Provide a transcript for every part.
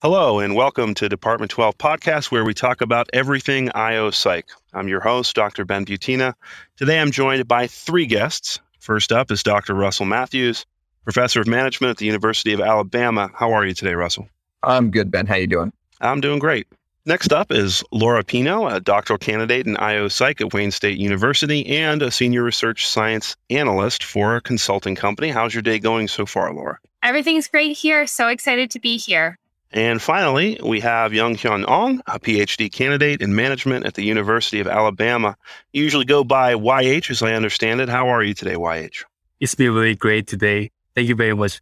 Hello, and welcome to Department 12 podcast, where we talk about everything IO Psych. I'm your host, Dr. Ben Butina. Today I'm joined by three guests. First up is Dr. Russell Matthews, professor of management at the University of Alabama. How are you today, Russell? I'm good, Ben. How you doing? I'm doing great. Next up is Laura Pineault, a doctoral candidate in IO Psych at Wayne State University and a senior research science analyst for a consulting company. How's your day going so far, Laura? Everything's great here. So excited to be here. And finally, we have Yeong-Hyun Hong, a PhD candidate in management at the University of Alabama. You usually go by YH, as I understand it. How are you today, YH? It's been really great today. Thank you very much.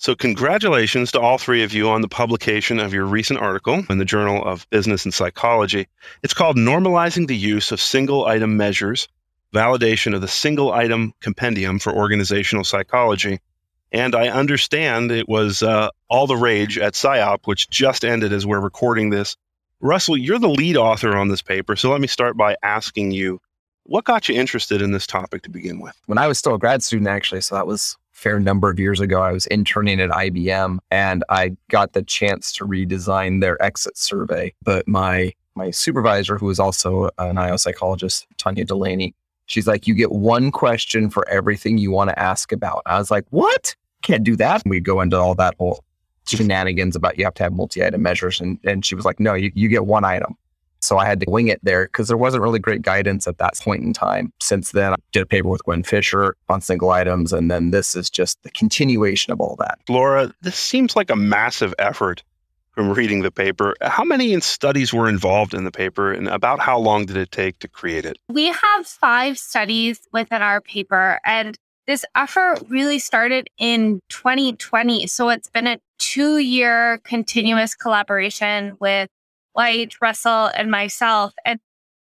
So, congratulations to all three of you on the publication of your recent article in the Journal of Business and Psychology. It's called Normalizing the Use of Single Item Measures Validation of the Single Item Compendium for Organizational Psychology. And I understand it was uh, all the rage at SIOP, which just ended as we're recording this. Russell, you're the lead author on this paper. So let me start by asking you what got you interested in this topic to begin with? When I was still a grad student, actually, so that was a fair number of years ago, I was interning at IBM and I got the chance to redesign their exit survey. But my my supervisor, who was also an IO psychologist, Tanya Delaney, She's like, you get one question for everything you want to ask about. I was like, what? Can't do that. And we go into all that whole shenanigans about you have to have multi-item measures. And, and she was like, no, you, you get one item. So I had to wing it there because there wasn't really great guidance at that point in time. Since then, I did a paper with Gwen Fisher on single items. And then this is just the continuation of all that. Laura, this seems like a massive effort from reading the paper. How many studies were involved in the paper and about how long did it take to create it? We have five studies within our paper, and this effort really started in 2020. So it's been a two year continuous collaboration with YH, Russell, and myself. And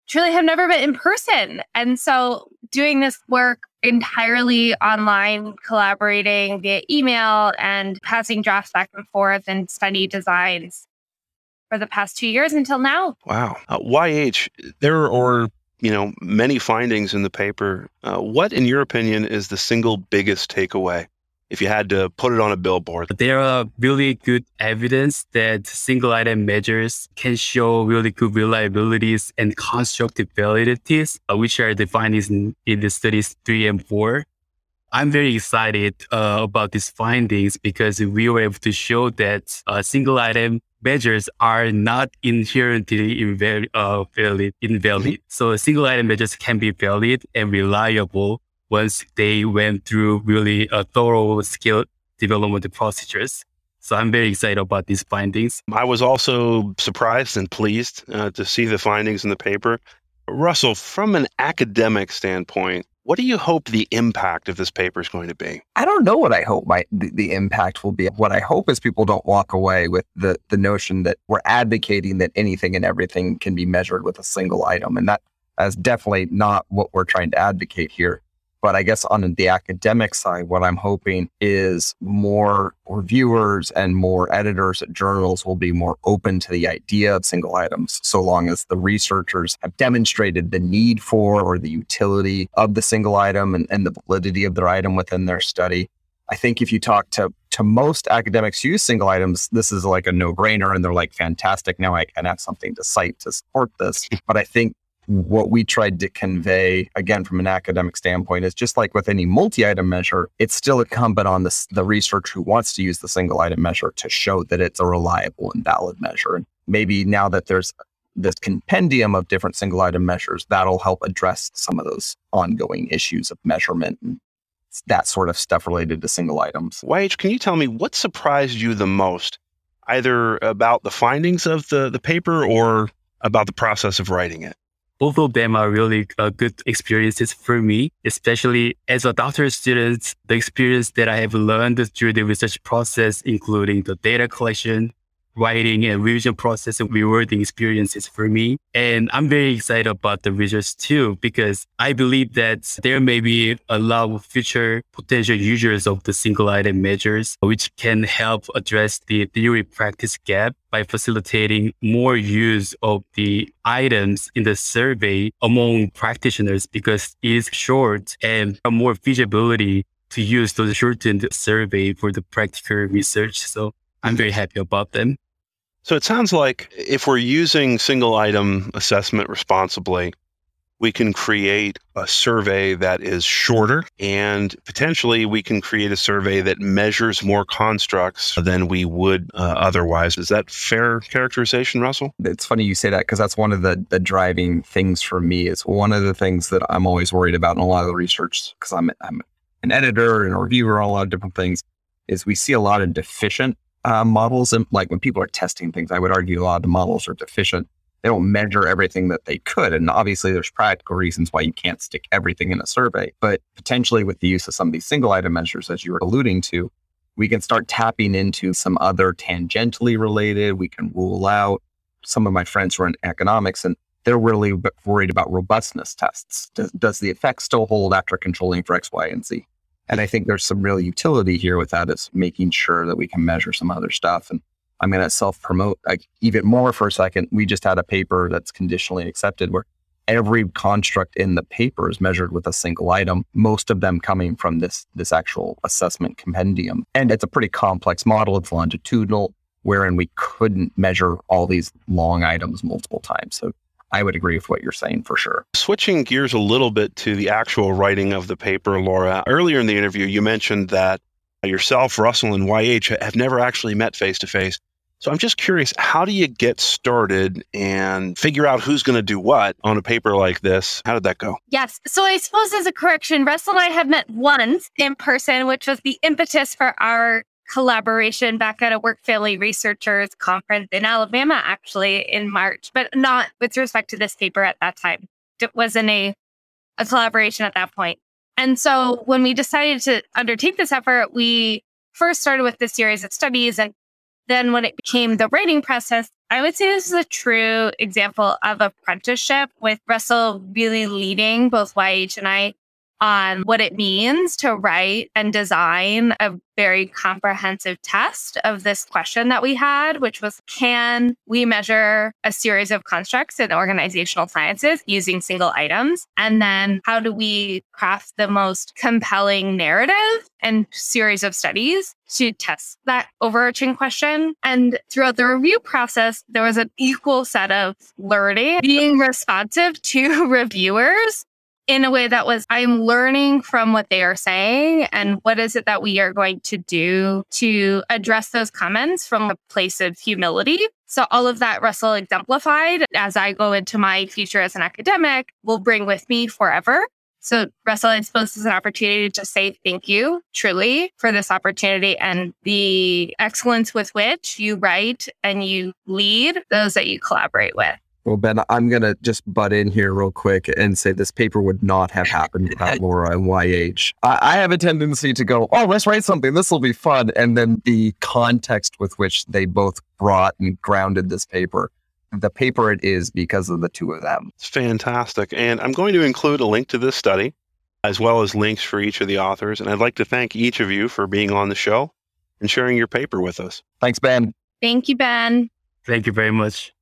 truly have never been in person. And so doing this work entirely online, collaborating via email and passing drafts back and forth and study designs for the past two years until now. Wow. Uh, YH, there are, you know, many findings in the paper. Uh, what, in your opinion, is the single biggest takeaway if you had to put it on a billboard? There are really good evidence that single item measures can show really good reliabilities and constructive validities, uh, which are defined in, in the studies three and four. I'm very excited uh, about these findings because we were able to show that uh, single item measures are not inherently invalid, uh, valid, invalid. So single item measures can be valid and reliable once they went through really a thorough skill development procedures. So I'm very excited about these findings. I was also surprised and pleased uh, to see the findings in the paper. Russell, from an academic standpoint, what do you hope the impact of this paper is going to be? I don't know what I hope my, the, the impact will be. What I hope is people don't walk away with the, the notion that we're advocating that anything and everything can be measured with a single item. And that is definitely not what we're trying to advocate here. But I guess on the academic side, what I'm hoping is more reviewers and more editors at journals will be more open to the idea of single items, so long as the researchers have demonstrated the need for or the utility of the single item and, and the validity of their item within their study. I think if you talk to to most academics who use single items, this is like a no brainer, and they're like, fantastic. Now I can have something to cite to support this. But I think what we tried to convey, again, from an academic standpoint, is just like with any multi item measure, it's still incumbent on the, the researcher who wants to use the single item measure to show that it's a reliable and valid measure. And maybe now that there's this compendium of different single item measures, that'll help address some of those ongoing issues of measurement and that sort of stuff related to single items. YH, can you tell me what surprised you the most, either about the findings of the, the paper or about the process of writing it? Both of them are really uh, good experiences for me, especially as a doctoral student. The experience that I have learned through the research process, including the data collection, writing and revision process and rewarding experiences for me. And I'm very excited about the results too, because I believe that there may be a lot of future potential users of the single item measures, which can help address the theory practice gap by facilitating more use of the items in the survey among practitioners because it is short and more feasibility to use those shortened survey for the practical research. So I'm very happy about them. So it sounds like if we're using single item assessment responsibly, we can create a survey that is shorter and potentially we can create a survey that measures more constructs than we would uh, otherwise. Is that fair characterization, Russell? It's funny you say that because that's one of the, the driving things for me. It's one of the things that I'm always worried about in a lot of the research because I'm, I'm an editor and a reviewer, on a lot of different things, is we see a lot of deficient uh, models. And like when people are testing things, I would argue a lot of the models are deficient they don't measure everything that they could. And obviously, there's practical reasons why you can't stick everything in a survey. But potentially, with the use of some of these single item measures, as you were alluding to, we can start tapping into some other tangentially related. We can rule out some of my friends who are in economics and they're really worried about robustness tests. Does, does the effect still hold after controlling for X, Y, and Z? And I think there's some real utility here with that is making sure that we can measure some other stuff. And I'm going to self promote like, even more for a second. We just had a paper that's conditionally accepted where every construct in the paper is measured with a single item, most of them coming from this, this actual assessment compendium. And it's a pretty complex model. It's longitudinal, wherein we couldn't measure all these long items multiple times. So I would agree with what you're saying for sure. Switching gears a little bit to the actual writing of the paper, Laura, earlier in the interview, you mentioned that yourself, Russell, and YH have never actually met face to face. So I'm just curious, how do you get started and figure out who's going to do what on a paper like this? How did that go? Yes. So I suppose as a correction, Russell and I have met once in person, which was the impetus for our collaboration back at a work family researchers conference in Alabama, actually in March, but not with respect to this paper at that time. It wasn't a, a collaboration at that point. And so when we decided to undertake this effort, we first started with this series of studies and then when it became the writing process, I would say this is a true example of apprenticeship with Russell really leading both YH and I on what it means to write and design a very comprehensive test of this question that we had, which was can we measure a series of constructs in organizational sciences using single items? And then how do we craft the most compelling narrative and series of studies to test that overarching question? And throughout the review process, there was an equal set of learning, being responsive to reviewers in a way that was I'm learning from what they are saying and what is it that we are going to do to address those comments from a place of humility. So all of that Russell exemplified as I go into my future as an academic will bring with me forever. So Russell, I suppose is an opportunity to say thank you truly for this opportunity and the excellence with which you write and you lead those that you collaborate with. Well, Ben, I'm going to just butt in here real quick and say this paper would not have happened without Laura and YH. I, I have a tendency to go, oh, let's write something. This will be fun. And then the context with which they both brought and grounded this paper the paper it is because of the two of them. It's fantastic. And I'm going to include a link to this study as well as links for each of the authors. And I'd like to thank each of you for being on the show and sharing your paper with us. Thanks, Ben. Thank you, Ben. Thank you very much.